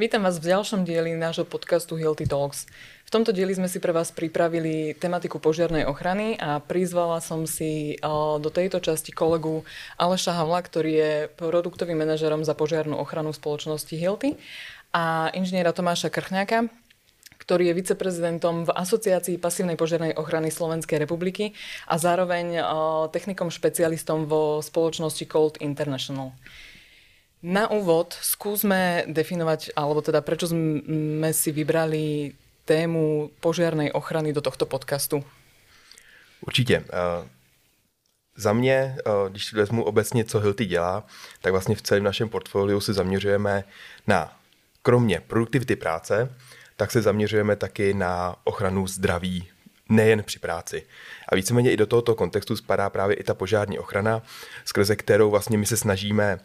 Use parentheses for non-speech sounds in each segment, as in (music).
Vítam vás v ďalšom dieli nášho podcastu Hilty Talks. V tomto dieli sme si pre vás pripravili tematiku požiarnej ochrany a prizvala som si do tejto časti kolegu Aleša Havla, ktorý je produktovým manažerom za požiarnú ochranu spoločnosti Hilty a inžiniera Tomáša Krchňáka, ktorý je viceprezidentom v Asociácii pasívnej požiarnej ochrany Slovenskej republiky a zároveň technikom špecialistom vo spoločnosti Cold International. Na úvod skúsme definovať, alebo teda prečo sme si vybrali tému požiarnej ochrany do tohto podcastu. Určitě. Eh, za mě, eh, když vezmu obecně, co Hilty dělá, tak vlastně v celém našem portfoliu se zaměřujeme na, kromě produktivity práce, tak se zaměřujeme taky na ochranu zdraví nejen při práci. A víceméně i do tohoto kontextu spadá právě i ta požární ochrana, skrze kterou vlastně my se snažíme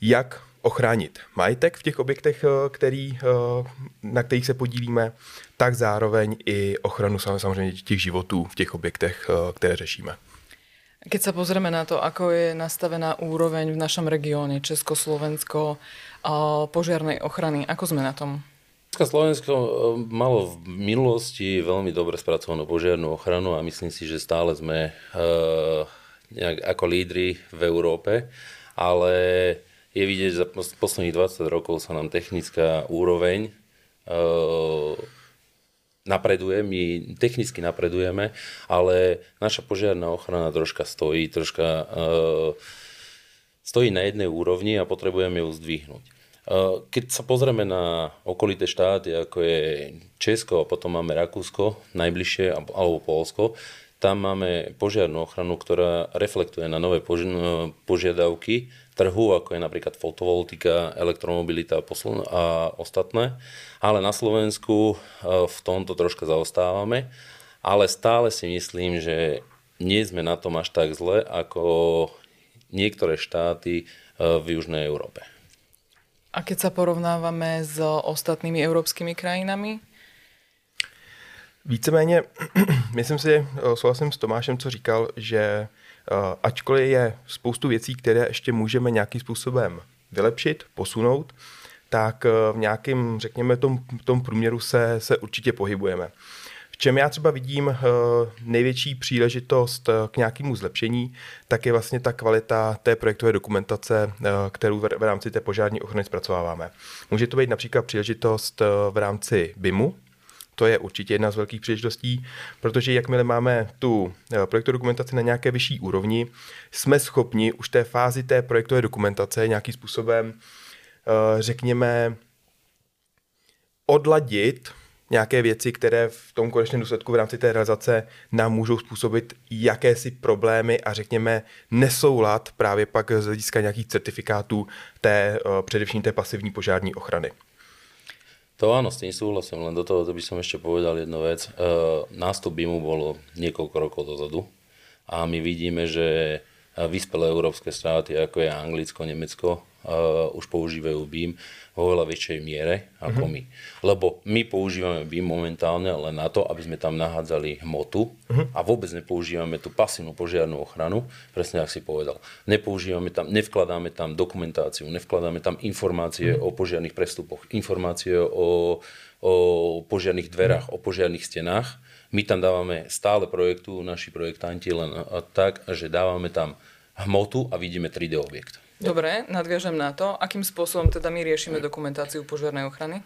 jak ochránit majetek v těch objektech, eh, který, eh, na kterých se podílíme, tak zároveň i ochranu samozřejmě těch životů v těch objektech, eh, které řešíme. Keď sa pozrieme na to, ako je nastavená úroveň v našom regióne Česko-Slovensko požiarnej ochrany, ako sme na tom? Slovensko malo v minulosti veľmi dobre spracovanú požiarnú ochranu a myslím si, že stále sme nejak ako lídry v Európe, ale je vidieť, že za posledných 20 rokov sa nám technická úroveň uh, napreduje, my technicky napredujeme, ale naša požiarná ochrana troška stojí, troška uh, stojí na jednej úrovni a potrebujeme ju zdvihnúť. Uh, keď sa pozrieme na okolité štáty, ako je Česko a potom máme Rakúsko, najbližšie, alebo Polsko, tam máme požiarnú ochranu, ktorá reflektuje na nové požiadavky trhu, ako je napríklad fotovoltika, elektromobilita a ostatné. Ale na Slovensku e, v tomto troška zaostávame, ale stále si myslím, že nie sme na tom až tak zle, ako niektoré štáty e, v Južnej Európe. A keď sa porovnávame s ostatnými európskymi krajinami? Víceméně, (clears throat) myslím si, souhlasím s Tomášem, co říkal, že ačkoliv je spoustu věcí, které ještě můžeme nějakým způsobem vylepšit, posunout, tak eh, v nějakém, řekněme, tom, tom průměru se, se určitě pohybujeme. V čem já třeba vidím eh, největší příležitost k nějakému zlepšení, tak je vlastně ta kvalita té projektové dokumentace, kterou v rámci té požární ochrany zpracováváme. Může to být například příležitost v rámci BIMu, to je určitě jedna z velkých příležitostí, protože jakmile máme tu eh, projektovou dokumentaci na nějaké vyšší úrovni, jsme schopni už té fázi té projektové dokumentace nějakým způsobem, eh, řekněme, odladit nějaké věci, které v tom konečném důsledku v rámci té realizace nám můžou způsobit jakési problémy a řekněme nesoulad právě pak z hlediska nějakých certifikátů té, eh, především té pasivní požární ochrany. To áno, s tým súhlasím, len do toho by som ešte povedal jednu vec. E, nástup BIMu bolo niekoľko rokov dozadu a my vidíme, že vyspelé európske štáty, ako je Anglicko, Nemecko, uh, už používajú BIM vo veľa väčšej miere ako uh-huh. my. Lebo my používame BIM momentálne len na to, aby sme tam nahádzali hmotu uh-huh. a vôbec nepoužívame tú pasívnu požiarnú ochranu, presne ako si povedal. Nepoužívame tam, nevkladáme tam dokumentáciu, nevkladáme tam informácie uh-huh. o požiarných prestupoch, informácie o, o požiarných dverách, uh-huh. o požiarných stenách, my tam dávame stále projektu, naši projektanti len tak, že dávame tam hmotu a vidíme 3D objekt. Dobre, nadviažem na to. Akým spôsobom teda my riešime dokumentáciu požiarnej ochrany?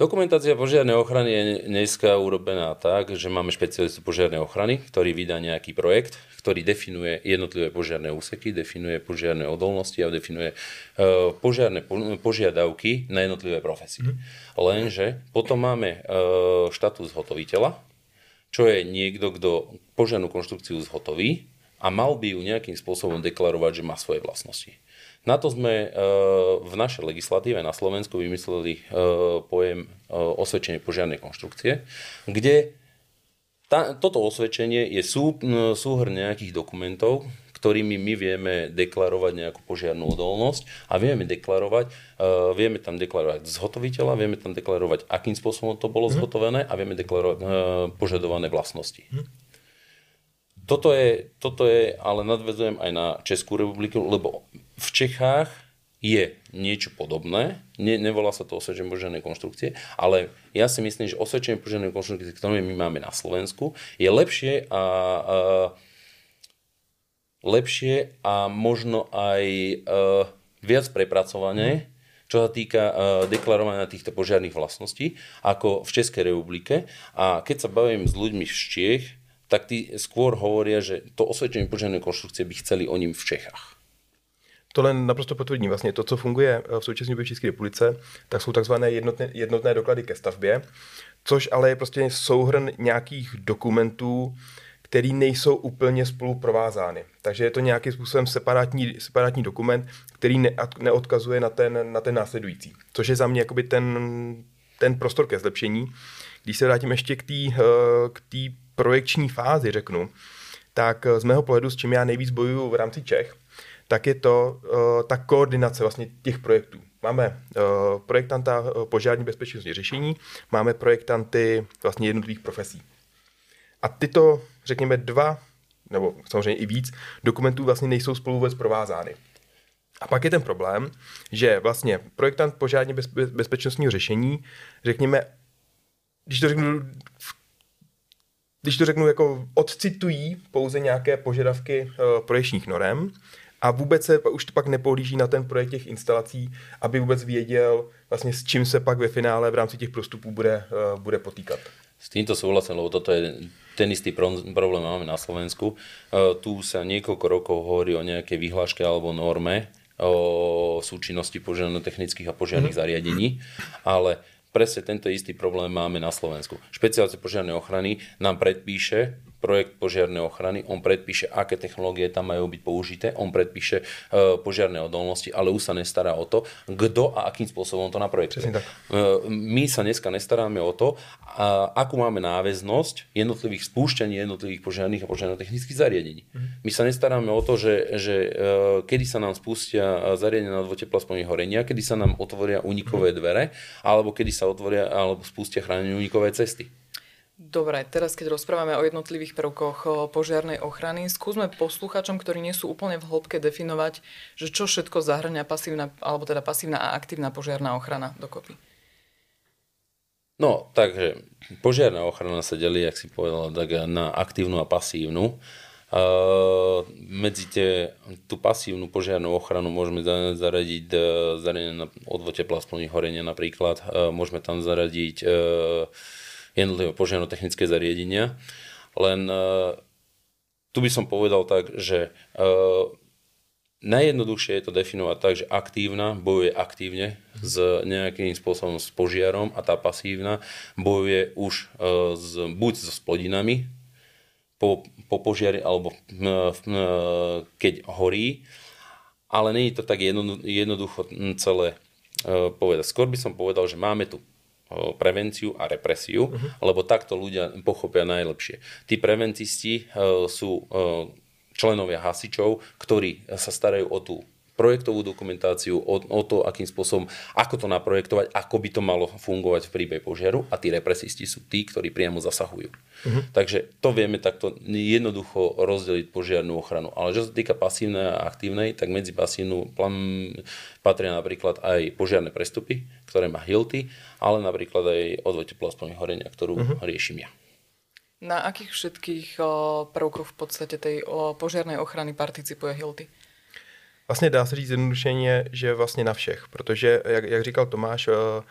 Dokumentácia požiarnej ochrany je dneska urobená tak, že máme špecialistu požiarnej ochrany, ktorý vydá nejaký projekt, ktorý definuje jednotlivé požiarné úseky, definuje požiarné odolnosti a definuje uh, požiarne požiadavky na jednotlivé profesie. Mm. Lenže potom máme uh, štatus zhotoviteľa, čo je niekto, kto požiarnú konštrukciu zhotoví a mal by ju nejakým spôsobom deklarovať, že má svoje vlastnosti. Na to sme e, v našej legislatíve na Slovensku vymysleli e, pojem e, osvedčenie požiarnej konštrukcie, kde tá, toto osvedčenie je sú, súhrn nejakých dokumentov, ktorými my vieme deklarovať nejakú požiarnú odolnosť a vieme deklarovať, uh, vieme tam deklarovať zhotoviteľa, vieme tam deklarovať, akým spôsobom to bolo mm. zhotovené a vieme deklarovať uh, požadované vlastnosti. Toto je, toto je, ale nadvezujem aj na Českú republiku, lebo v Čechách je niečo podobné, ne, nevolá sa to osvedčenie požiarnej konštrukcie, ale ja si myslím, že osvedčenie požiarnej konštrukcie, ktoré my máme na Slovensku, je lepšie a, a lepšie a možno aj a, viac prepracované, čo sa týka uh, deklarovania týchto požiarných vlastností, ako v Českej republike. A keď sa bavím s ľuďmi z Čiech, tak tí skôr hovoria, že to osvedčenie požiarnej konštrukcie by chceli o ním v Čechách. To len naprosto potvrdí. Vlastně to, co funguje v současné době v České republice, tak jsou takzvané jednotné, jednotné doklady ke stavbě, což ale je prostě souhrn nějakých dokumentů, který nejsou úplně spolu provázány. Takže je to nějakým způsobem separátní, separátní dokument, který ne, neodkazuje na ten, na ten následující. Což je za mě jakoby ten, ten prostor ke zlepšení. Když se vrátím ještě k té projekční fázi, řeknu, tak z mého pohledu, s čím já nejvíc bojuju v rámci Čech, tak je to uh, ta koordinace vlastně těch projektů. Máme uh, projektanta uh, požární bezpečnostní řešení, máme projektanty vlastně jednotlivých profesí. A tyto, řekněme, dva, nebo samozřejmě i víc, dokumentů vlastně nejsou spolu vůbec provázány. A pak je ten problém, že vlastně projektant požární bez, bezpečnostního řešení, řekněme, když to řeknu když to řeknu, jako odcitují pouze nějaké požadavky uh, projekčních norem a vůbec se už to pak nepohlíží na ten projekt těch instalací, aby vůbec věděl vlastně s čím se pak ve finále v rámci těch prostupů bude, uh, bude potýkat. S týmto súhlasím, lebo toto je ten istý problém máme na Slovensku. Uh, tu sa niekoľko rokov hovorí o nejakej vyhláške alebo norme o súčinnosti požiarno-technických a požiarných mm. zariadení, ale presne tento istý problém máme na Slovensku. Špeciálce požiarnej ochrany nám predpíše projekt požiarnej ochrany, on predpíše, aké technológie tam majú byť použité, on predpíše uh, požiarne odolnosti, ale už sa nestará o to, kto a akým spôsobom to naprojektuje. Uh, my sa dneska nestaráme o to, uh, akú máme náväznosť jednotlivých spúšťaní jednotlivých požiarných a požiarno-technických zariadení. Mm. My sa nestaráme o to, že, že uh, kedy sa nám spustia zariadenia na dvotepla horenia, kedy sa nám otvoria unikové dvere, alebo kedy sa otvoria alebo spustia chránenie unikové cesty. Dobre, teraz keď rozprávame o jednotlivých prvkoch požiarnej ochrany, skúsme posluchačom, ktorí nie sú úplne v hĺbke definovať, že čo všetko zahrania pasívna, alebo teda pasívna a aktívna požiarná ochrana dokopy. No, takže požiarná ochrana sa delí, jak si povedal, tak na aktívnu a pasívnu. Uh, medzi tie, tú pasívnu požiarnú ochranu môžeme zaradiť uh, zariadenie na odvo tepla horenia napríklad. Uh, môžeme tam zaradiť uh, jednotlivé požiarno-technické zariadenia. Len uh, tu by som povedal tak, že uh, najjednoduchšie je to definovať tak, že aktívna bojuje aktívne s nejakým spôsobom s požiarom a tá pasívna bojuje už uh, s, buď so splodinami po, po požiari alebo keď horí, ale je to tak jednoducho celé povedať. Skôr by som povedal, že máme tu prevenciu a represiu, uh-huh. lebo takto ľudia pochopia najlepšie. Tí prevencisti sú členovia hasičov, ktorí sa starajú o tú projektovú dokumentáciu, o, o to, akým spôsobom, ako to naprojektovať, ako by to malo fungovať v príbehu požiaru a tí represisti sú tí, ktorí priamo zasahujú. Uh-huh. Takže to vieme takto jednoducho rozdeliť požiarnú ochranu. Ale čo sa týka pasívnej a aktívnej, tak medzi pasívnu plán patria napríklad aj požiarne prestupy, ktoré má Hilty, ale napríklad aj odvete plastových horenia, ktorú uh-huh. riešim ja. Na akých všetkých prvkoch v podstate tej požiarnej ochrany participuje Hilty? Vlastně dá se říct zjednodušeně, že vlastně na všech, protože, jak, jak říkal Tomáš, eh,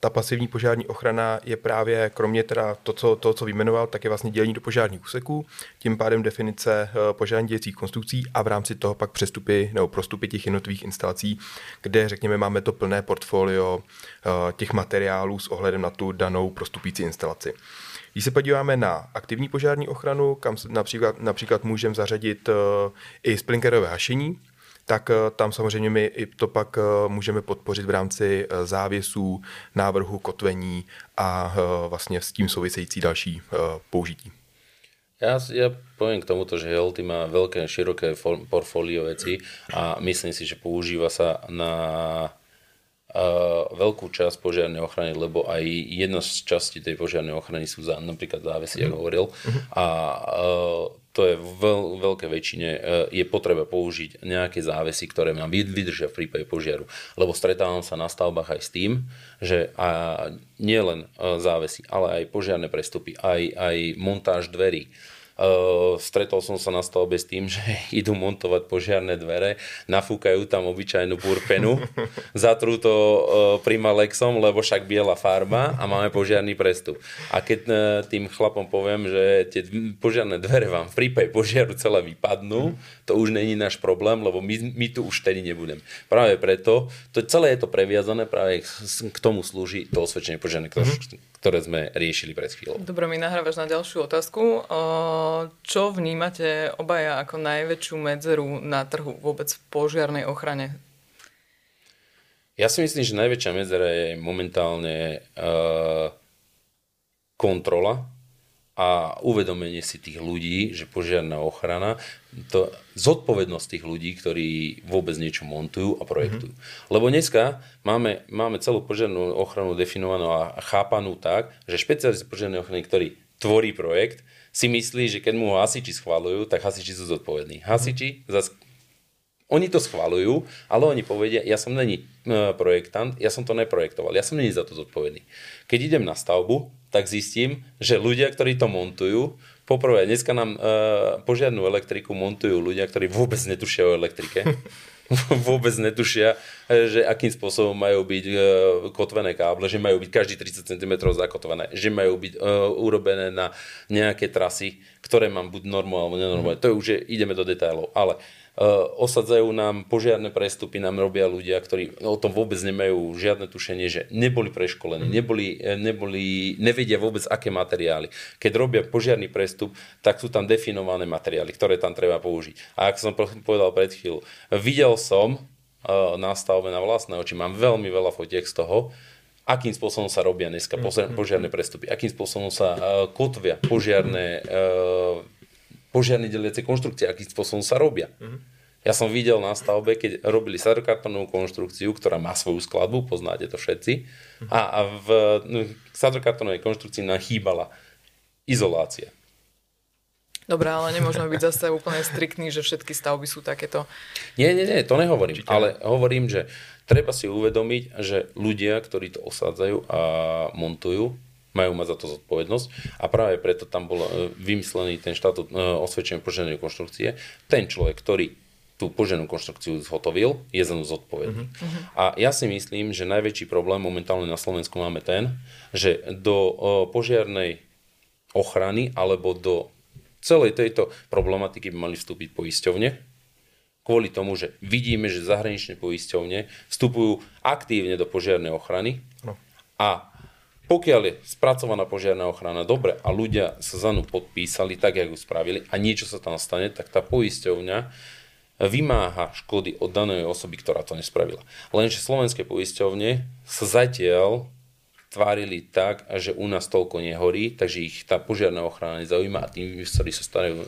ta pasivní požární ochrana je právě, kromě teda to, co, to, co vyjmenoval, tak je vlastně dělení do požárních úseků, tím pádem definice eh, požární dějících konstrukcí a v rámci toho pak přestupy nebo prostupy těch jednotlivých instalací, kde, řekněme, máme to plné portfolio eh, těch materiálů s ohledem na tu danou prostupící instalaci. Když se podíváme na aktivní požární ochranu, kam například, například můžeme zařadit i splinkerové hašení, tak eh, tam samozřejmě my i to pak eh, můžeme podpořit v rámci eh, závěsů, návrhu kotvení a vlastně s tím související další použití. Ja, ja poviem k tomuto, že Helty má veľké, široké portfólio veci a myslím si, že používa sa na veľkú časť požiarnej ochrany, lebo aj jedna z častí tej požiarnej ochrany sú za, napríklad závesy, ako hovoril. Mm-hmm. A to je v veľ, veľké väčšine, uh, je potreba použiť nejaké závesy, ktoré nám vydržia v prípade požiaru. Lebo stretávam sa na stavbách aj s tým, že a nie len uh, závesy, ale aj požiarne prestupy, aj, aj montáž dverí, stretol som sa na stavbe s tým, (laughs) že idú montovať požiarne dvere, nafúkajú tam obyčajnú burpenu, (laughs) zatrú to uh, primalexom, lebo však biela farba a máme požiarný prestup. A keď uh, tým chlapom poviem, že tie požiarne dvere vám v prípade požiaru celé vypadnú, to už není náš problém, lebo my, my tu už tedy nebudem. Práve preto, to celé je to previazané, práve k tomu slúži to osvedčenie požiarne, mm-hmm ktoré sme riešili pred chvíľou. Dobre, mi nahrávaš na ďalšiu otázku. Čo vnímate obaja ako najväčšiu medzeru na trhu vôbec v požiarnej ochrane? Ja si myslím, že najväčšia medzera je momentálne uh, kontrola a uvedomenie si tých ľudí, že požiarná ochrana, to zodpovednosť tých ľudí, ktorí vôbec niečo montujú a projektujú. Mm-hmm. Lebo dneska máme, máme celú požiarnú ochranu definovanú a chápanú tak, že špecialista požiarnej ochrany, ktorý tvorí projekt, si myslí, že keď mu ho hasiči schválujú, tak hasiči sú zodpovední. Hasiči mm-hmm. zase oni to schvalujú, ale oni povedia, ja som není e, projektant, ja som to neprojektoval, ja som není za to zodpovedný. Keď idem na stavbu, tak zistím, že ľudia, ktorí to montujú, poprvé, dneska nám e, požiadnu elektriku montujú ľudia, ktorí vôbec netušia o elektrike. (laughs) vôbec netušia, e, že akým spôsobom majú byť e, kotvené káble, že majú byť každý 30 cm zakotvené, že majú byť e, urobené na nejaké trasy, ktoré mám buď normálne alebo nenormálne. Mm. To už je, ideme do detailov. Ale osadzajú nám požiarne prestupy, nám robia ľudia, ktorí o tom vôbec nemajú žiadne tušenie, že neboli preškolení, mhm. neboli, eh, neboli, nevedia vôbec aké materiály. Keď robia požiarný prestup, tak sú tam definované materiály, ktoré tam treba použiť. A ako som povedal pred chvíľou, videl som eh, na stavbe na vlastné oči, mám veľmi veľa fotiek z toho, akým spôsobom sa robia dneska mhm. požiarne prestupy, akým spôsobom sa kotvia požiarne požiarne deliace konštrukcie, akým spôsobom sa robia. Mm-hmm. Ja som videl na stavbe, keď robili sadrokartonovú konštrukciu, ktorá má svoju skladbu, poznáte to všetci, mm-hmm. a, a v no, sadrokartonovej konštrukcii nám chýbala izolácia. Dobre, ale nemôžeme byť zase úplne striktní, že všetky stavby sú takéto. Nie, nie, nie, to nehovorím. Určite. Ale hovorím, že treba si uvedomiť, že ľudia, ktorí to osádzajú a montujú, majú mať za to zodpovednosť a práve preto tam bol e, vymyslený ten štatút e, osvedčenia požiarnej konštrukcie. Ten človek, ktorý tú požiarnú konštrukciu zhotovil, je za ňu zodpovedný. Uh-huh. A ja si myslím, že najväčší problém momentálne na Slovensku máme ten, že do požiarnej ochrany alebo do celej tejto problematiky by mali vstúpiť poisťovne, kvôli tomu, že vidíme, že zahraničné poisťovne vstupujú aktívne do požiarnej ochrany no. a pokiaľ je spracovaná požiarná ochrana dobre a ľudia sa za ňu podpísali tak, ako spravili a niečo sa tam stane, tak tá poisťovňa vymáha škody od danej osoby, ktorá to nespravila. Lenže slovenské poisťovne sa zatiaľ tvárili tak, že u nás toľko nehorí, takže ich tá požiarná ochrana nezaujíma a tým investori sa stavajú, e,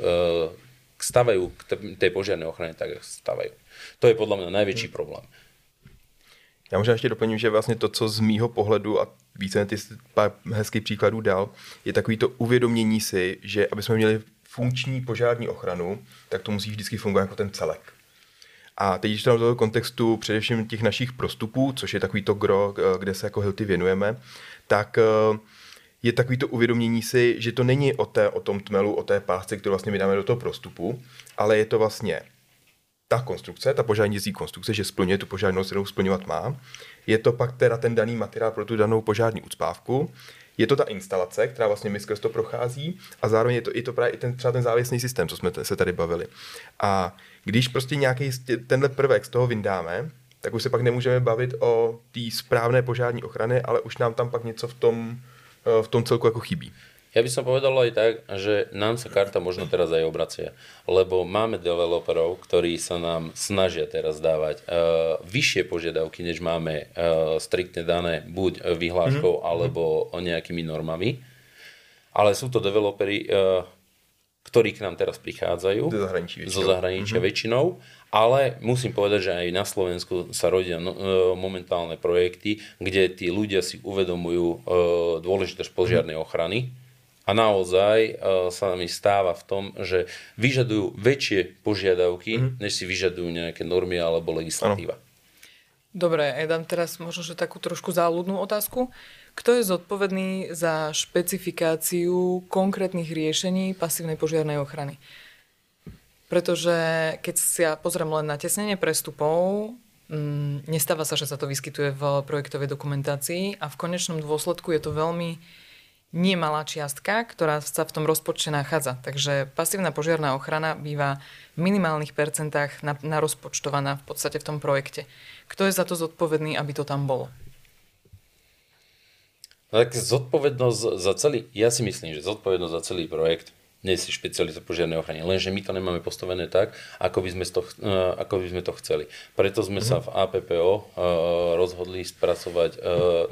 stavajú k tej požiarnej ochrane tak, ako stavajú. To je podľa mňa najväčší problém. Já možná ještě doplním, že vlastně to, co z mýho pohledu a více ty pár hezkých příkladů dal, je takový to uvědomění si, že aby jsme měli funkční požární ochranu, tak to musí vždycky fungovat jako ten celek. A teď, když to do toho kontextu především těch našich prostupů, což je takový to gro, kde se jako Hilty věnujeme, tak eh, je takový to uvědomění si, že to není o, té, o tom tmelu, o té pásce, kterou vlastně my dáme do toho prostupu, ale je to vlastně ta konstrukce, ta požární konstrukce, že splňuje tu požárnou, kterou splňovat má. Je to pak teda ten daný materiál pro tu danou požární ucpávku. Je to ta instalace, která vlastně mi skrz to prochází a zároveň je to, je to právě i ten, třeba ten závěsný systém, co jsme se tady bavili. A když prostě nějaký tenhle prvek z toho vyndáme, tak už se pak nemůžeme bavit o té správné požární ochrany, ale už nám tam pak něco v tom, v tom celku jako chybí. Ja by som povedal aj tak, že nám sa karta možno teraz aj obracia, lebo máme developerov, ktorí sa nám snažia teraz dávať uh, vyššie požiadavky, než máme uh, striktne dané buď vyhláškou mm-hmm. alebo nejakými normami. Ale sú to developery, uh, ktorí k nám teraz prichádzajú. Zo zahraničia. Zo zahraničia mm-hmm. väčšinou. Ale musím povedať, že aj na Slovensku sa rodia no, momentálne projekty, kde tí ľudia si uvedomujú e, dôležitosť požiarnej ochrany. A naozaj e, sa mi stáva v tom, že vyžadujú väčšie požiadavky, mm-hmm. než si vyžadujú nejaké normy alebo legislatíva. Ano. Dobre, ja dám teraz možno že takú trošku záľudnú otázku. Kto je zodpovedný za špecifikáciu konkrétnych riešení pasívnej požiarnej ochrany? Pretože keď si ja pozriem len na tesnenie prestupov, mm, nestáva sa, že sa to vyskytuje v projektovej dokumentácii a v konečnom dôsledku je to veľmi nemalá čiastka, ktorá sa v tom rozpočte nachádza. Takže pasívna požiarná ochrana býva v minimálnych percentách narozpočtovaná v podstate v tom projekte. Kto je za to zodpovedný, aby to tam bolo? Tak zodpovednosť za celý, ja si myslím, že zodpovednosť za celý projekt nie si špecialista požiarnej ochrany. Lenže my to nemáme postavené tak, ako by sme to, uh, ako by sme to chceli. Preto sme mm-hmm. sa v APPO uh, rozhodli spracovať uh,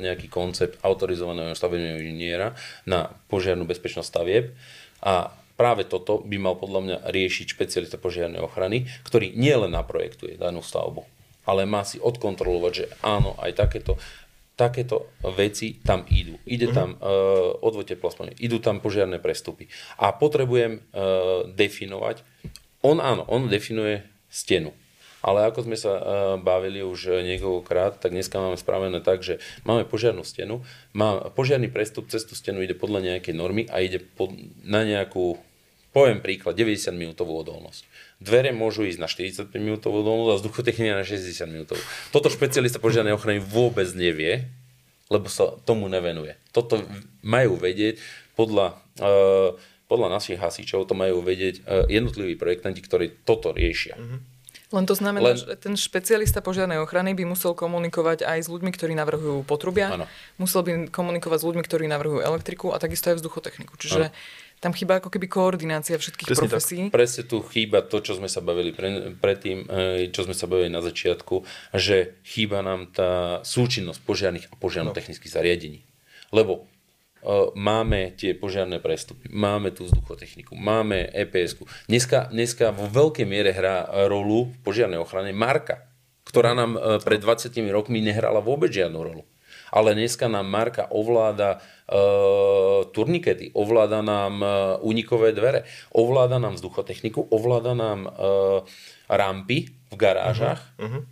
nejaký koncept autorizovaného stavebného inžiniera na požiarnú bezpečnosť stavieb a práve toto by mal podľa mňa riešiť špecialista požiarnej ochrany, ktorý nielen naprojektuje danú stavbu, ale má si odkontrolovať, že áno, aj takéto takéto veci tam idú. Ide uh-huh. tam uh, odvod teplosplne, idú tam požiarné prestupy. A potrebujem uh, definovať, on áno, on definuje stenu. Ale ako sme sa uh, bavili už niekoľkokrát, tak dneska máme spravené tak, že máme požiarnú stenu, má, požiarný prestup cez tú stenu ide podľa nejakej normy a ide pod, na nejakú, poviem príklad, 90 minútovú odolnosť. Dvere môžu ísť na 45 minútovú odolnosť a vzduchotechnika na 60 minútovú. Toto špecialista požiarnej ochrany vôbec nevie, lebo sa tomu nevenuje. Toto majú vedieť podľa, uh, podľa našich hasičov, to majú vedieť uh, jednotliví projektanti, ktorí toto riešia. Mm-hmm. Len to znamená, Len... že ten špecialista požiarnej ochrany by musel komunikovať aj s ľuďmi, ktorí navrhujú potrubia, ano. musel by komunikovať s ľuďmi, ktorí navrhujú elektriku a takisto aj vzduchotechniku. Čiže ano tam chýba ako keby koordinácia všetkých Presne profesí. Tak. Presne tu chýba to, čo sme sa bavili pre, predtým, e, čo sme sa bavili na začiatku, že chýba nám tá súčinnosť požiarných a požiarno-technických no. zariadení. Lebo uh, máme tie požiarné prestupy, máme tú vzduchotechniku, máme EPS-ku. Dneska, dneska vo veľkej miere hrá rolu v požiarnej ochrane Marka, ktorá nám uh, pred 20 rokmi nehrala vôbec žiadnu rolu ale dneska nám Marka ovláda uh, turnikety, ovláda nám uh, unikové dvere, ovláda nám vzduchotechniku, ovláda nám uh, rampy v garážach. Uh-huh. Uh-huh.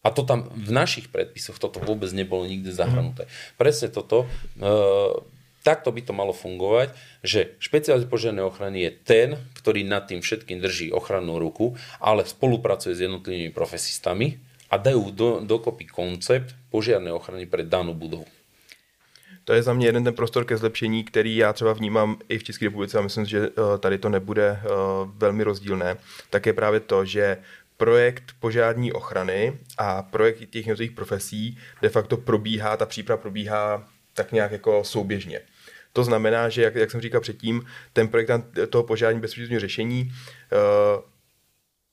A to tam v našich predpisoch toto vôbec nebolo nikde zahrnuté. Uh-huh. Presne toto. Uh, takto by to malo fungovať, že špeciálne požiarnej ochrany je ten, ktorý nad tým všetkým drží ochrannú ruku, ale spolupracuje s jednotlivými profesistami, a dajú do, dokopy koncept požiarnej ochrany pre danú budovu. To je za mě jeden ten prostor ke zlepšení, který já třeba vnímám i v České republice a myslím, že eh, tady to nebude eh, velmi rozdílné. Tak je právě to, že projekt požární ochrany a projekt těch jednotlivých profesí de facto probíhá, ta příprava probíhá tak nějak jako souběžně. To znamená, že, jak, jak jsem říkal předtím, ten projektant toho požární bezpečnostního řešení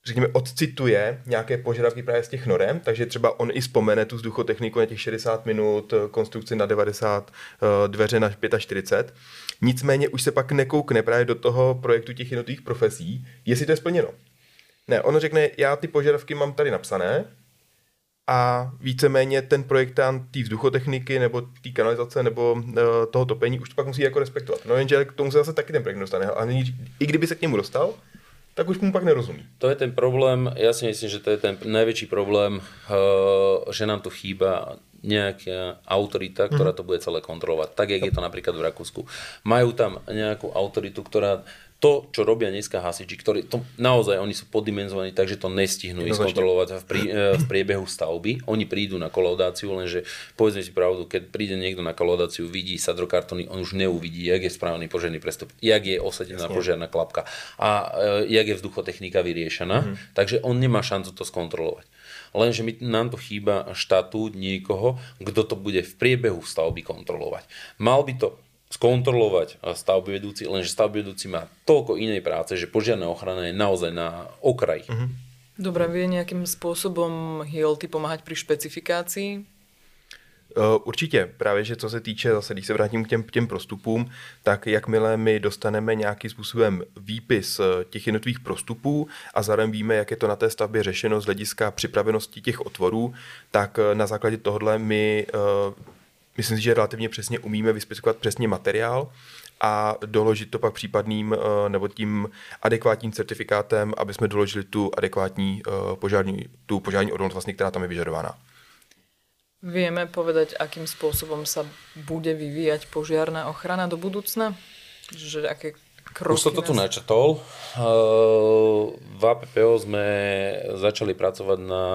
řekněme, odcituje nějaké požadavky právě z těch norem, takže třeba on i vzpomene tu vzduchotechniku na těch 60 minut, eh, konstrukci na 90, eh, dveře na 45. Nicméně už se pak nekoukne právě do toho projektu těch jednotlivých profesí, jestli to je splněno. Ne, on řekne, já ty požadavky mám tady napsané a víceméně ten projektant té vzduchotechniky nebo té kanalizace nebo uh, toho topení už to pak musí jako respektovat. No jenže k tomu se zase taky ten projekt dostane. A i kdyby se k němu dostal, tak už mu pak nerozumí. To je ten problém, ja si myslím, že to je ten najväčší problém, eh, že nám tu chýba nejaká autorita, ktorá mhm. to bude celé kontrolovať. Tak, jak je to napríklad v Rakúsku. Majú tam nejakú autoritu, ktorá to, čo robia dneska hasiči, ktorí to, naozaj oni sú poddimenzovaní, takže to nestihnú ísť kontrolovať v, prí, e, v priebehu stavby. Oni prídu na kolaudáciu, lenže povedzme si pravdu, keď príde niekto na kolaudáciu, vidí sadrokartony, on už neuvidí, jak je správny požiarný prestup, jak je osadená požiarná klapka a e, jak je vzduchotechnika vyriešená, mm-hmm. takže on nemá šancu to skontrolovať. Lenže my, nám to chýba štatút niekoho, kto to bude v priebehu stavby kontrolovať. Mal by to skontrolovať stavby vedúci, lenže stavby vedúci má toľko inej práce, že požiarná ochrana je naozaj na okraji. Uh-huh. Dobre, vie nejakým spôsobom HILT pomáhať pri špecifikácii? Určitě, právě, že co se týče, zase když se vrátím k těm, těm prostupům, tak jakmile my dostaneme nějakým způsobem výpis eh, těch jednotlivých prostupů a zároveň víme, jak je to na té stavbě řešeno z hlediska připravenosti těch otvorů, tak eh, na základě tohohle my, myslím si, že relativně přesně umíme vyspecifikovat přesně materiál a doložit to pak případným nebo tím adekvátním certifikátem, aby jsme doložili tu adekvátní požární, tu požární odolnost, vlastně, která tam je vyžadovaná. Vieme povedať, akým spôsobom sa bude vyvíjať požiarná ochrana do budúcna? Že aké kroky Už som to tu načetol. V APPO sme začali pracovať na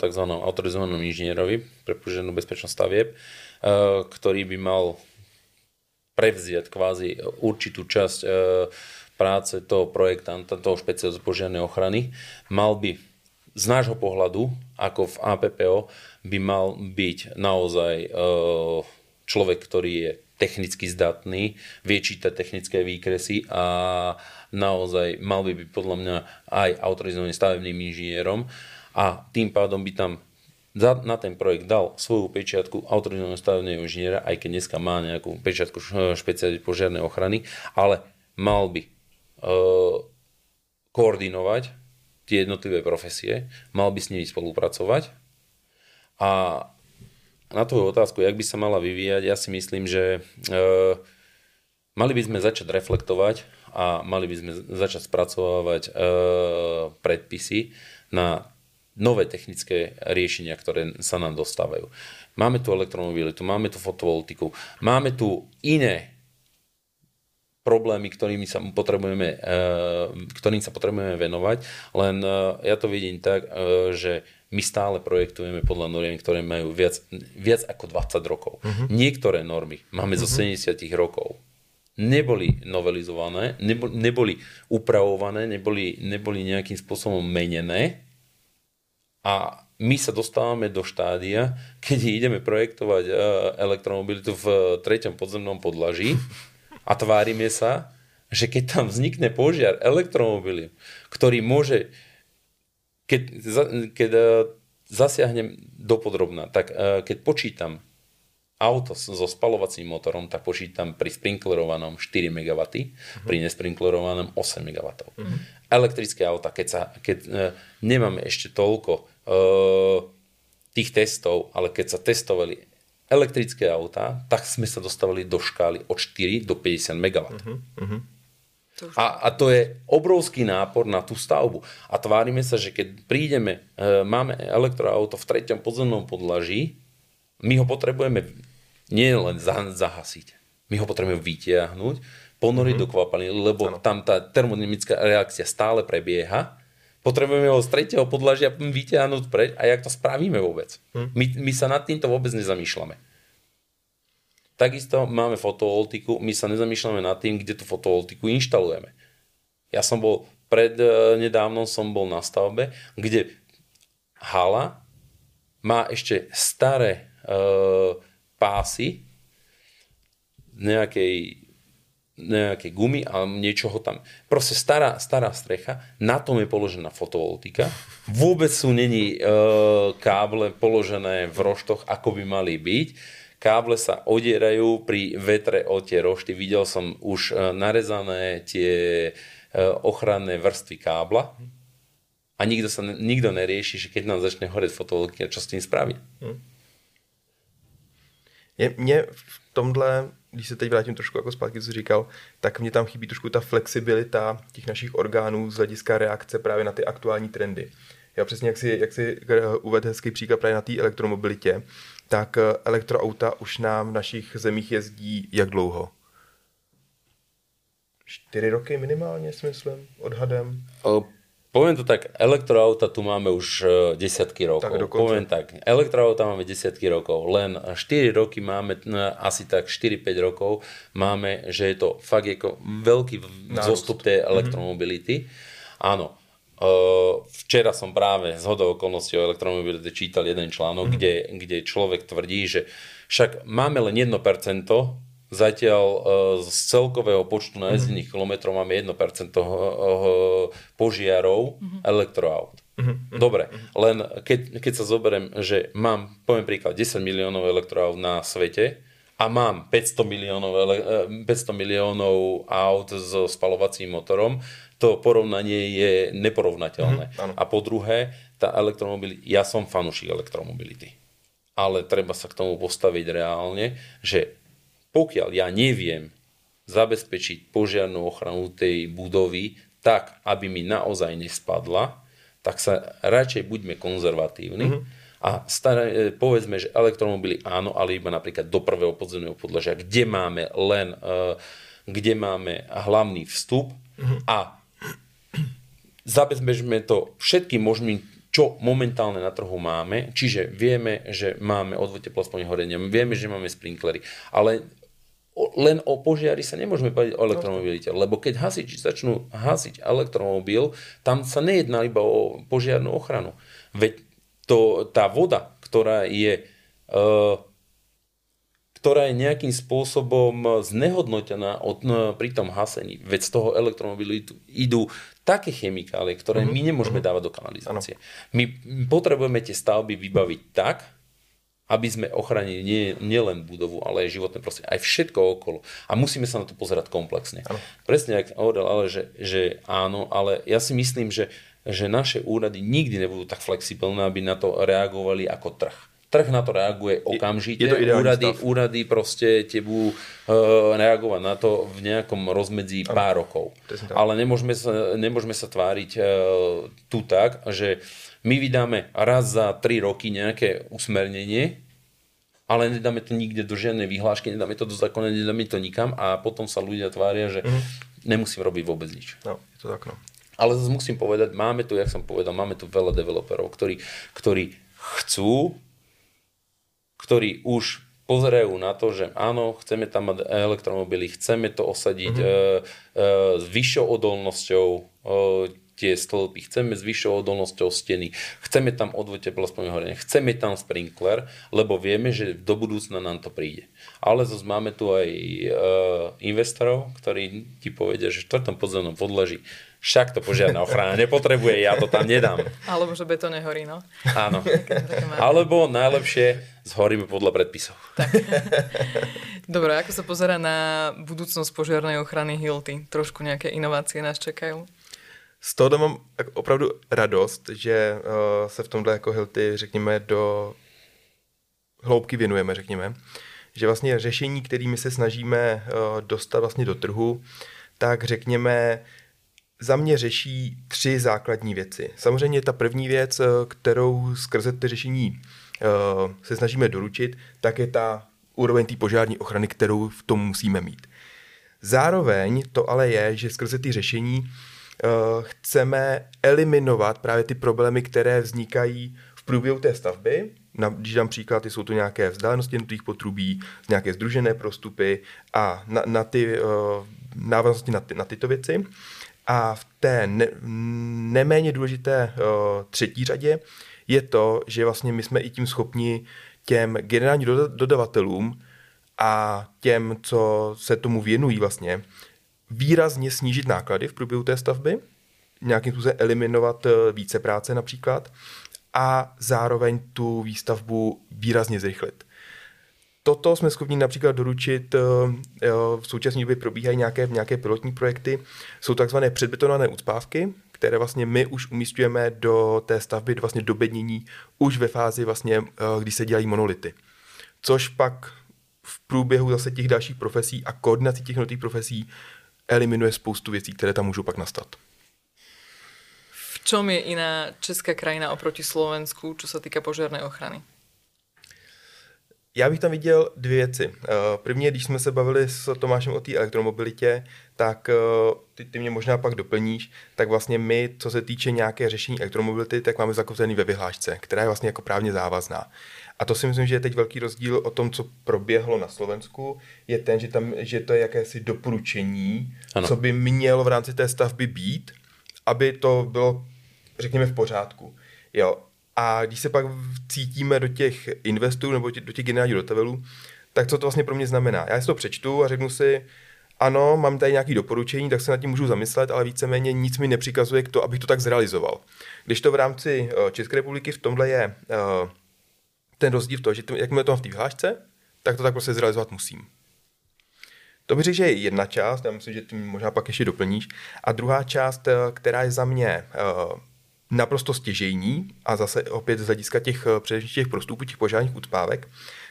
tzv. autorizovanom inžinierovi pre požiarnú bezpečnosť stavieb, ktorý by mal prevziať kvázi určitú časť práce toho projektanta, toho špecialistu požiarnej ochrany. Mal by z nášho pohľadu, ako v APPO, by mal byť naozaj človek, ktorý je technicky zdatný, vie čítať technické výkresy a naozaj mal by byť podľa mňa aj autorizovaným stavebným inžinierom a tým pádom by tam na ten projekt dal svoju pečiatku autorizovaného stavebného inžiniera, aj keď dneska má nejakú pečiatku špeciálne požiarnej ochrany, ale mal by uh, koordinovať tie jednotlivé profesie, mal by s nimi spolupracovať a na tvoju otázku, jak by sa mala vyvíjať, ja si myslím, že e, mali by sme začať reflektovať a mali by sme začať spracovávať e, predpisy na nové technické riešenia, ktoré sa nám dostávajú. Máme tu elektromobilitu, máme tu fotovoltiku, máme tu iné problémy, ktorými sa potrebujeme, eh, ktorým sa potrebujeme venovať, len eh, ja to vidím tak, eh, že my stále projektujeme podľa noriem, ktoré majú viac, viac ako 20 rokov. Uh-huh. Niektoré normy máme uh-huh. zo 70 mhm. rokov. Neboli novelizované, neboli, neboli upravované, neboli, neboli nejakým spôsobom menené a my sa dostávame do štádia, keď ideme projektovať elektromobilitu v treťom podzemnom podlaží a tvárime sa, že keď tam vznikne požiar elektromobily, ktorý môže, keď, keď e, zasiahnem dopodrobná, tak e, keď počítam auto so spalovacím motorom, tak počítam pri sprinklerovanom 4 MW, uh-huh. pri nespриnklerovanom 8 MW. Uh-huh. Elektrické auta, keď, sa, keď uh, nemáme ešte toľko uh, tých testov, ale keď sa testovali elektrické autá, tak sme sa dostávali do škály od 4 do 50 MW. Uh-huh, uh-huh. A, a to je obrovský nápor na tú stavbu. A tvárime sa, že keď prídeme, e, máme elektroauto v treťom podzemnom podlaží, my ho potrebujeme nie len zahasiť, my ho potrebujeme vytiahnuť, ponoriť uh-huh. do kvapaliny, lebo ano. tam tá termodynamická reakcia stále prebieha potrebujeme ho z tretieho podlažia vyťahnuť preč a jak to spravíme vôbec. Hm. My, my sa nad týmto vôbec nezamýšľame. Takisto máme fotovoltiku, my sa nezamýšľame nad tým, kde tú fotovoltiku inštalujeme. Ja som bol, pred nedávnom som bol na stavbe, kde hala má ešte staré e, pásy nejakej nejaké gumy a niečoho tam. Proste stará, stará strecha, na tom je položená fotovoltika. Vôbec sú není e, káble položené v roštoch, ako by mali byť. Káble sa odierajú pri vetre o tie rošty. Videl som už e, narezané tie e, ochranné vrstvy kábla. A nikto, sa, nikto nerieši, že keď nám začne horeť fotovoltika, čo s tým spraví. Hm. Je, mne v tomhle když se teď vrátím trošku jako zpátky, co říkal, tak mě tam chybí trošku ta flexibilita těch našich orgánů z hlediska reakce právě na ty aktuální trendy. Já přesně, jak si, jak si uvedl hezký příklad právě na té elektromobilitě, tak eh, elektroauta už nám v našich zemích jezdí jak dlouho? Čtyři roky minimálně, s myslím, odhadem. Poviem to tak, elektroauta tu máme už e, desiatky rokov. Tak Poviem tak, elektroauta máme desiatky rokov, len 4 roky máme, asi tak 4-5 rokov máme, že je to fakt ako veľký zostup tej mhm. elektromobility. Mm-hmm. Áno, včera som práve z hodou okolností o elektromobilite čítal jeden článok, mm-hmm. kde, kde človek tvrdí, že však máme len 1% Zatiaľ e, z celkového počtu najezdených mm-hmm. kilometrov máme 1% požiarov mm-hmm. elektroaut. Mm-hmm. Dobre, len keď, keď sa zoberiem, že mám, poviem príklad, 10 miliónov elektroaut na svete a mám 500 miliónov, 500 eh, miliónov aut so spalovacím motorom, to porovnanie je neporovnateľné. Mm-hmm, a po druhé, tá elektromobilita, ja som fanúšik elektromobility. Ale treba sa k tomu postaviť reálne, že pokiaľ ja neviem zabezpečiť požiarnú ochranu tej budovy tak, aby mi naozaj nespadla, tak sa radšej buďme konzervatívni mm-hmm. a staré, e, povedzme, že elektromobily áno, ale iba napríklad do prvého podzemného podlažia, kde máme len, uh, kde máme hlavný vstup mm-hmm. a zabezpečme to všetkým možným čo momentálne na trhu máme, čiže vieme, že máme odvod teplospoň horenia, vieme, že máme sprinklery, ale len o požiari sa nemôžeme povedať o elektromobilite, lebo keď hasiči začnú hasiť elektromobil, tam sa nejedná iba o požiarnú ochranu. Veď to, tá voda, ktorá je, uh, ktorá je nejakým spôsobom znehodnotená od, no, pri tom hasení, veď z toho elektromobilu idú také chemikálie, ktoré mm-hmm. my nemôžeme mm-hmm. dávať do kanalizácie. Ano. My potrebujeme tie stavby vybaviť tak, aby sme ochránili nie, nielen budovu, ale aj životné prostredie, aj všetko okolo. A musíme sa na to pozerať komplexne. Ano. Presne, ako hovoril, ale že, že áno, ale ja si myslím, že, že naše úrady nikdy nebudú tak flexibilné, aby na to reagovali ako trh. Trh na to reaguje okamžite, je, to úrady, stav. úrady proste budú uh, reagovať na to v nejakom rozmedzi ano. pár rokov. Ale nemôžeme sa, nemôžeme sa tváriť uh, tu tak, že my vydáme raz za 3 roky nejaké usmernenie, ale nedáme to nikde do žiadnej vyhlášky, nedáme to do zákona, nedáme to nikam a potom sa ľudia tvária, že mm-hmm. nemusím robiť vôbec nič. No, je to tak, no. Ale zase musím povedať, máme tu, jak som povedal, máme tu veľa developerov, ktorí, ktorí chcú, ktorí už pozerajú na to, že áno, chceme tam mať elektromobily, chceme to osadiť mm-hmm. e, e, s vyššou odolnosťou, e, tie stĺpy, chceme s vyššou odolnosťou steny, chceme tam odvod teplospoň horenia, chceme tam sprinkler, lebo vieme, že do budúcna nám to príde. Ale zase máme tu aj e, investorov, ktorí ti povedia, že v štvrtom podzemnom podleží však to požiadna ochrana nepotrebuje, ja to tam nedám. Alebo že beto nehorí, no. Áno. Alebo najlepšie zhoríme podľa predpisov. Tak. Dobre, ako sa pozera na budúcnosť požiarnej ochrany Hilty? Trošku nejaké inovácie nás čekajú? Z toho mám opravdu radost, že uh, se v tomhle jako Hilty, řekněme, do hloubky věnujeme, řekněme. Že vlastně řešení, kterými se snažíme uh, dostat vlastně do trhu, tak řekněme, za mě řeší tři základní věci. Samozřejmě ta první věc, eh, kterou skrze ty řešení uh, se snažíme doručit, tak je ta úroveň té požární ochrany, kterou v tom musíme mít. Zároveň to ale je, že skrze ty řešení chceme eliminovat právě ty problémy, které vznikají v průběhu té stavby. Na, když dám příklad, jsou to nějaké vzdálenosti nutých potrubí, nějaké združené prostupy a na, na ty uh, návaznosti na, ty, na tyto věci. A v té ne, neméně důležité uh, třetí řadě je to, že vlastně my jsme i tím schopni těm generálním dodavatelům a těm, co se tomu věnují vlastně, výrazně snížit náklady v průběhu té stavby, nějakým způsobem eliminovat eh, více práce například a zároveň tu výstavbu výrazně zrychlit. Toto jsme schopni například doručit, eh, eh, v současné době probíhají nějaké, nějaké pilotní projekty, jsou takzvané předbetonované ucpávky, které vlastně my už umístujeme do té stavby, do vlastně dobednění už ve fázi vlastně, kdy se dělají monolity. Což pak v průběhu zase těch dalších profesí a koordinací těch nových profesí eliminuje spoustu věcí, které tam můžou pak nastat. V čom je iná česká krajina oproti Slovensku, čo sa týka požiarnej ochrany? Já bych tam viděl dvě věci. Eh, první, když jsme se bavili s Tomášem o té elektromobilitě, tak eh, ty, ty mě možná pak doplníš, tak vlastně my, co se týče nějaké řešení elektromobility, tak máme zakotvený ve vyhlášce, která je vlastně jako právně závazná. A to si myslím, že je teď velký rozdíl o tom, co proběhlo na Slovensku, je ten, že, tam, že to je jakési doporučení, ano. co by mělo v rámci té stavby být, aby to bylo, řekněme, v pořádku. Jo. A když se pak cítíme do těch investorů nebo do těch generálních dotavů, tak co to vlastně pro mě znamená? Já si to přečtu a řeknu si, ano, mám tady nějaké doporučení, tak se nad tím můžu zamyslet, ale víceméně nic mi nepřikazuje k to, abych to tak zrealizoval. Když to v rámci uh, České republiky v tomhle je uh, ten rozdíl v tom, že jakmile to v té vyhlášce, tak to tak prostě zrealizovat musím. To bych řekl, že je jedna část, já myslím, že tím možná pak ještě doplníš. A druhá část, která je za mě naprosto stěžejní a zase opět z hlediska těch, především těch prostupů, těch požárních ucpávek,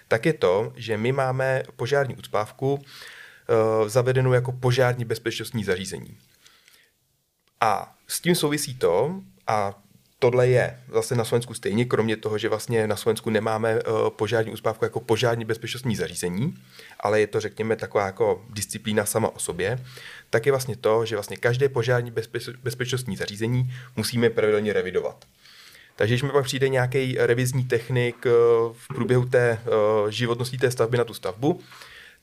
tak je to, že my máme požární ucpávku uh, zavedenou jako požární bezpečnostní zařízení. A s tím souvisí to, a tohle je zase na Slovensku stejně, kromě toho, že vlastně na Slovensku nemáme uh, požární uspávku jako požární bezpečnostní zařízení, ale je to, řekněme, taková jako disciplína sama o sobě, tak je vlastně to, že vlastně každé požární bezpeč- bezpečnostní zařízení musíme pravidelně revidovat. Takže když mi pak přijde nějaký revizní technik uh, v průběhu té uh, životnosti té stavby na tu stavbu,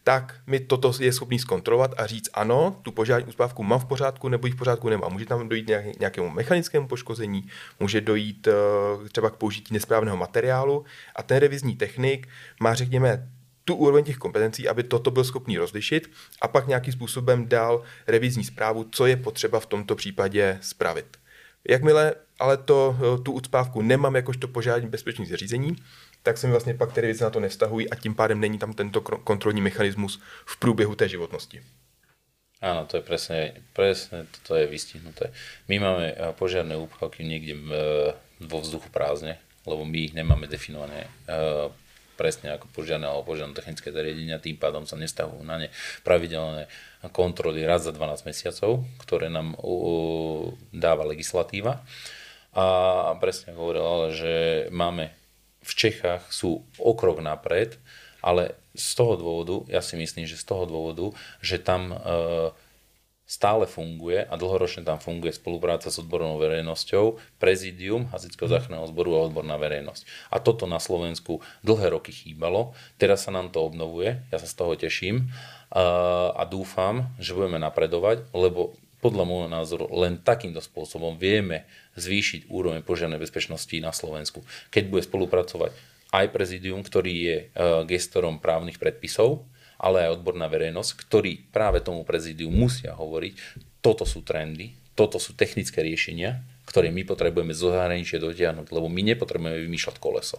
tak mi toto je schopný zkontrolovat a říct ano, tu požární uspávku mám v pořádku nebo ji v pořádku nemám. Může tam dojít nějakému mechanickému poškození, může dojít uh, třeba k použití nesprávného materiálu a ten revizní technik má, řekněme, tu úroveň těch kompetencí, aby toto byl schopný rozlišit a pak nějakým způsobem dal revizní zprávu, co je potřeba v tomto případě spravit. Jakmile ale to, eh, tu ucpávku nemám jakožto požární bezpečný zařízení, tak se mi vlastně pak ty věci na to nestahují a tím pádem není tam tento kontrolní mechanismus v průběhu té životnosti. Áno, to je presne, presne to je vystihnuté. My máme eh, požiarné úpchavky niekde eh, vo vzduchu prázdne, lebo my ich nemáme definované presne ako požiarné alebo požiarné technické zariadenia, tým pádom sa nestahujú na ne pravidelné kontroly raz za 12 mesiacov, ktoré nám dáva legislatíva. A presne hovoril, ale že máme v Čechách sú o krok napred, ale z toho dôvodu, ja si myslím, že z toho dôvodu, že tam e, stále funguje a dlhoročne tam funguje spolupráca s odbornou verejnosťou, prezidium Hasičského mhm. záchranného zboru a odborná verejnosť. A toto na Slovensku dlhé roky chýbalo, teraz sa nám to obnovuje, ja sa z toho teším a dúfam, že budeme napredovať, lebo podľa môjho názoru len takýmto spôsobom vieme zvýšiť úroveň požiarnej bezpečnosti na Slovensku. Keď bude spolupracovať aj prezidium, ktorý je e, gestorom právnych predpisov, ale aj odborná verejnosť, ktorí práve tomu prezidiu musia hovoriť, toto sú trendy, toto sú technické riešenia, ktoré my potrebujeme zo zahraničia dotiahnuť, lebo my nepotrebujeme vymýšľať koleso.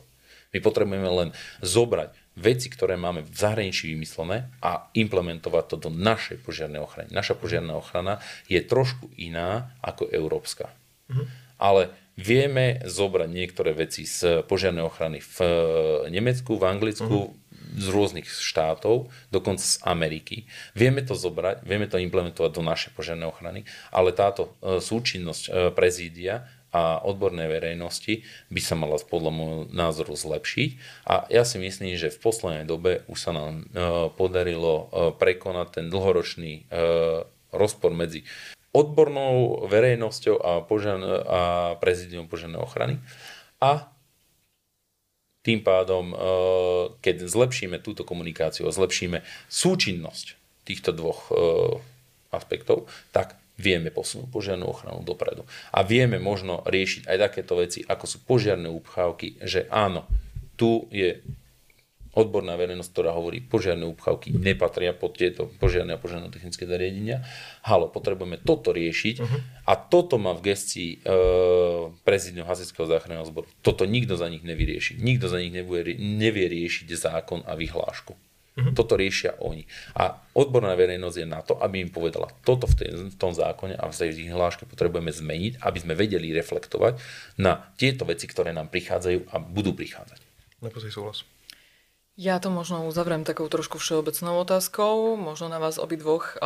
My potrebujeme len zobrať veci, ktoré máme v zahraničí vymyslené a implementovať to do našej požiarnej ochrany. Naša požiarná ochrana je trošku iná ako európska. Mhm. Ale vieme zobrať niektoré veci z požiarnej ochrany v Nemecku, v Anglicku, mhm. Z rôznych štátov, dokonca z Ameriky. Vieme to zobrať, vieme to implementovať do našej požiarnej ochrany, ale táto e, súčinnosť e, prezídia a odbornej verejnosti by sa mala podľa môjho názoru zlepšiť. A ja si myslím, že v poslednej dobe už sa nám e, podarilo prekonať ten dlhoročný rozpor medzi odbornou verejnosťou a, požian- a prezidium požiarnej ochrany. A tým pádom, keď zlepšíme túto komunikáciu a zlepšíme súčinnosť týchto dvoch aspektov, tak vieme posunúť požiarnú ochranu dopredu. A vieme možno riešiť aj takéto veci, ako sú požiarné úpchávky, že áno, tu je odborná verejnosť, ktorá hovorí, požiarné úpchavky nepatria pod tieto požiarné a požiarné technické zariadenia. Halo, potrebujeme toto riešiť uh-huh. a toto má v gestii e, prezidium Hasičského záchranného zboru. Toto nikto za nich nevyrieši. Nikto za nich nebude, nevie riešiť zákon a vyhlášku. Mm-hmm. Toto riešia oni. A odborná verejnosť je na to, aby im povedala, toto v, tej, v tom zákone a v tej hláške potrebujeme zmeniť, aby sme vedeli reflektovať na tieto veci, ktoré nám prichádzajú a budú prichádzať. Naposledy súhlas. Ja to možno uzavriem takou trošku všeobecnou otázkou, možno na vás obidvoch.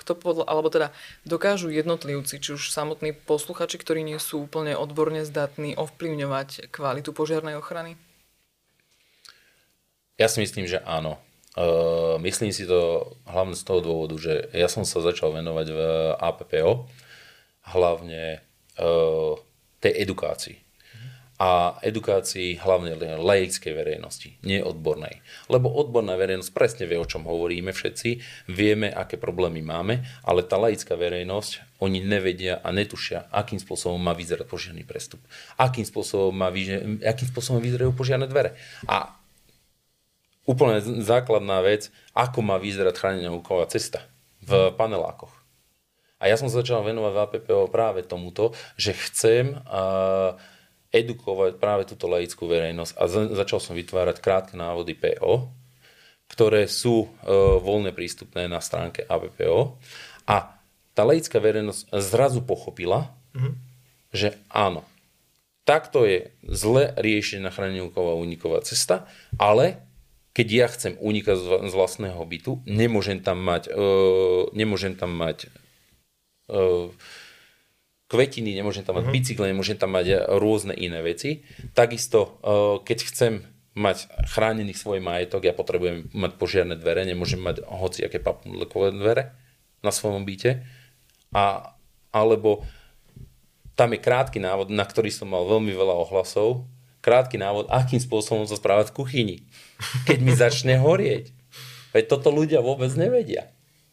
Kto podľa, alebo teda dokážu jednotlivci, či už samotní posluchači, ktorí nie sú úplne odborne zdatní, ovplyvňovať kvalitu požiarnej ochrany? Ja si myslím, že áno. Uh, myslím si to hlavne z toho dôvodu, že ja som sa začal venovať v APPO, hlavne uh, tej edukácii. A edukácii hlavne laickej verejnosti, nie odbornej. Lebo odborná verejnosť presne vie, o čom hovoríme všetci, vieme, aké problémy máme, ale tá laická verejnosť, oni nevedia a netušia, akým spôsobom má vyzerať požiarný prestup. Akým spôsobom, má, akým spôsobom vyzerajú požiarne dvere. A úplne základná vec, ako má vyzerať chránená úková cesta. v panelákoch. A ja som začal venovať v práve tomuto, že chcem uh, edukovať práve túto laickú verejnosť a za, začal som vytvárať krátke návody PO, ktoré sú uh, voľne prístupné na stránke APPO. A tá laická verejnosť zrazu pochopila, mm-hmm. že áno, takto je zle riešená chráneníková uniková cesta, ale keď ja chcem unikať z vlastného bytu, nemôžem tam mať, uh, nemôžem tam mať E, kvetiny, nemôžem tam mať uh-huh. bicykle, nemôžem tam mať rôzne iné veci. Takisto, e, keď chcem mať chránený svoj majetok, ja potrebujem mať požiarne dvere, nemôžem mať hociaké papulekové dvere na svojom byte. A, alebo tam je krátky návod, na ktorý som mal veľmi veľa ohlasov, krátky návod, akým spôsobom sa správať v kuchyni, keď mi začne horieť. Veď toto ľudia vôbec nevedia.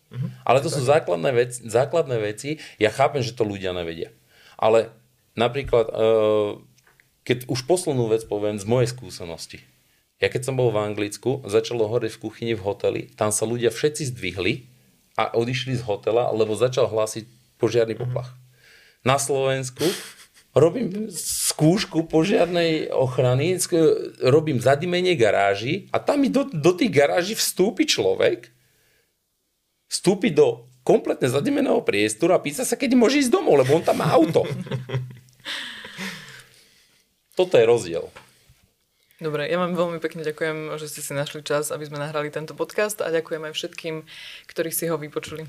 Mm-hmm. Ale to sú základné veci, základné veci. Ja chápem, že to ľudia nevedia. Ale napríklad, uh, keď už poslednú vec poviem z mojej skúsenosti. Ja keď som bol v Anglicku, začalo horeť v kuchyni v hoteli, tam sa ľudia všetci zdvihli a odišli z hotela, lebo začal hlásiť požiarný mhm. poplach. Na Slovensku robím skúšku požiarnej ochrany, robím zadimenie garáži a tam mi do, do tých garáží vstúpi človek, vstúpiť do kompletne zadimeného priestoru a pýta sa, keď môže ísť domov, lebo on tam má auto. (laughs) Toto je rozdiel. Dobre, ja vám veľmi pekne ďakujem, že ste si našli čas, aby sme nahrali tento podcast a ďakujem aj všetkým, ktorí si ho vypočuli.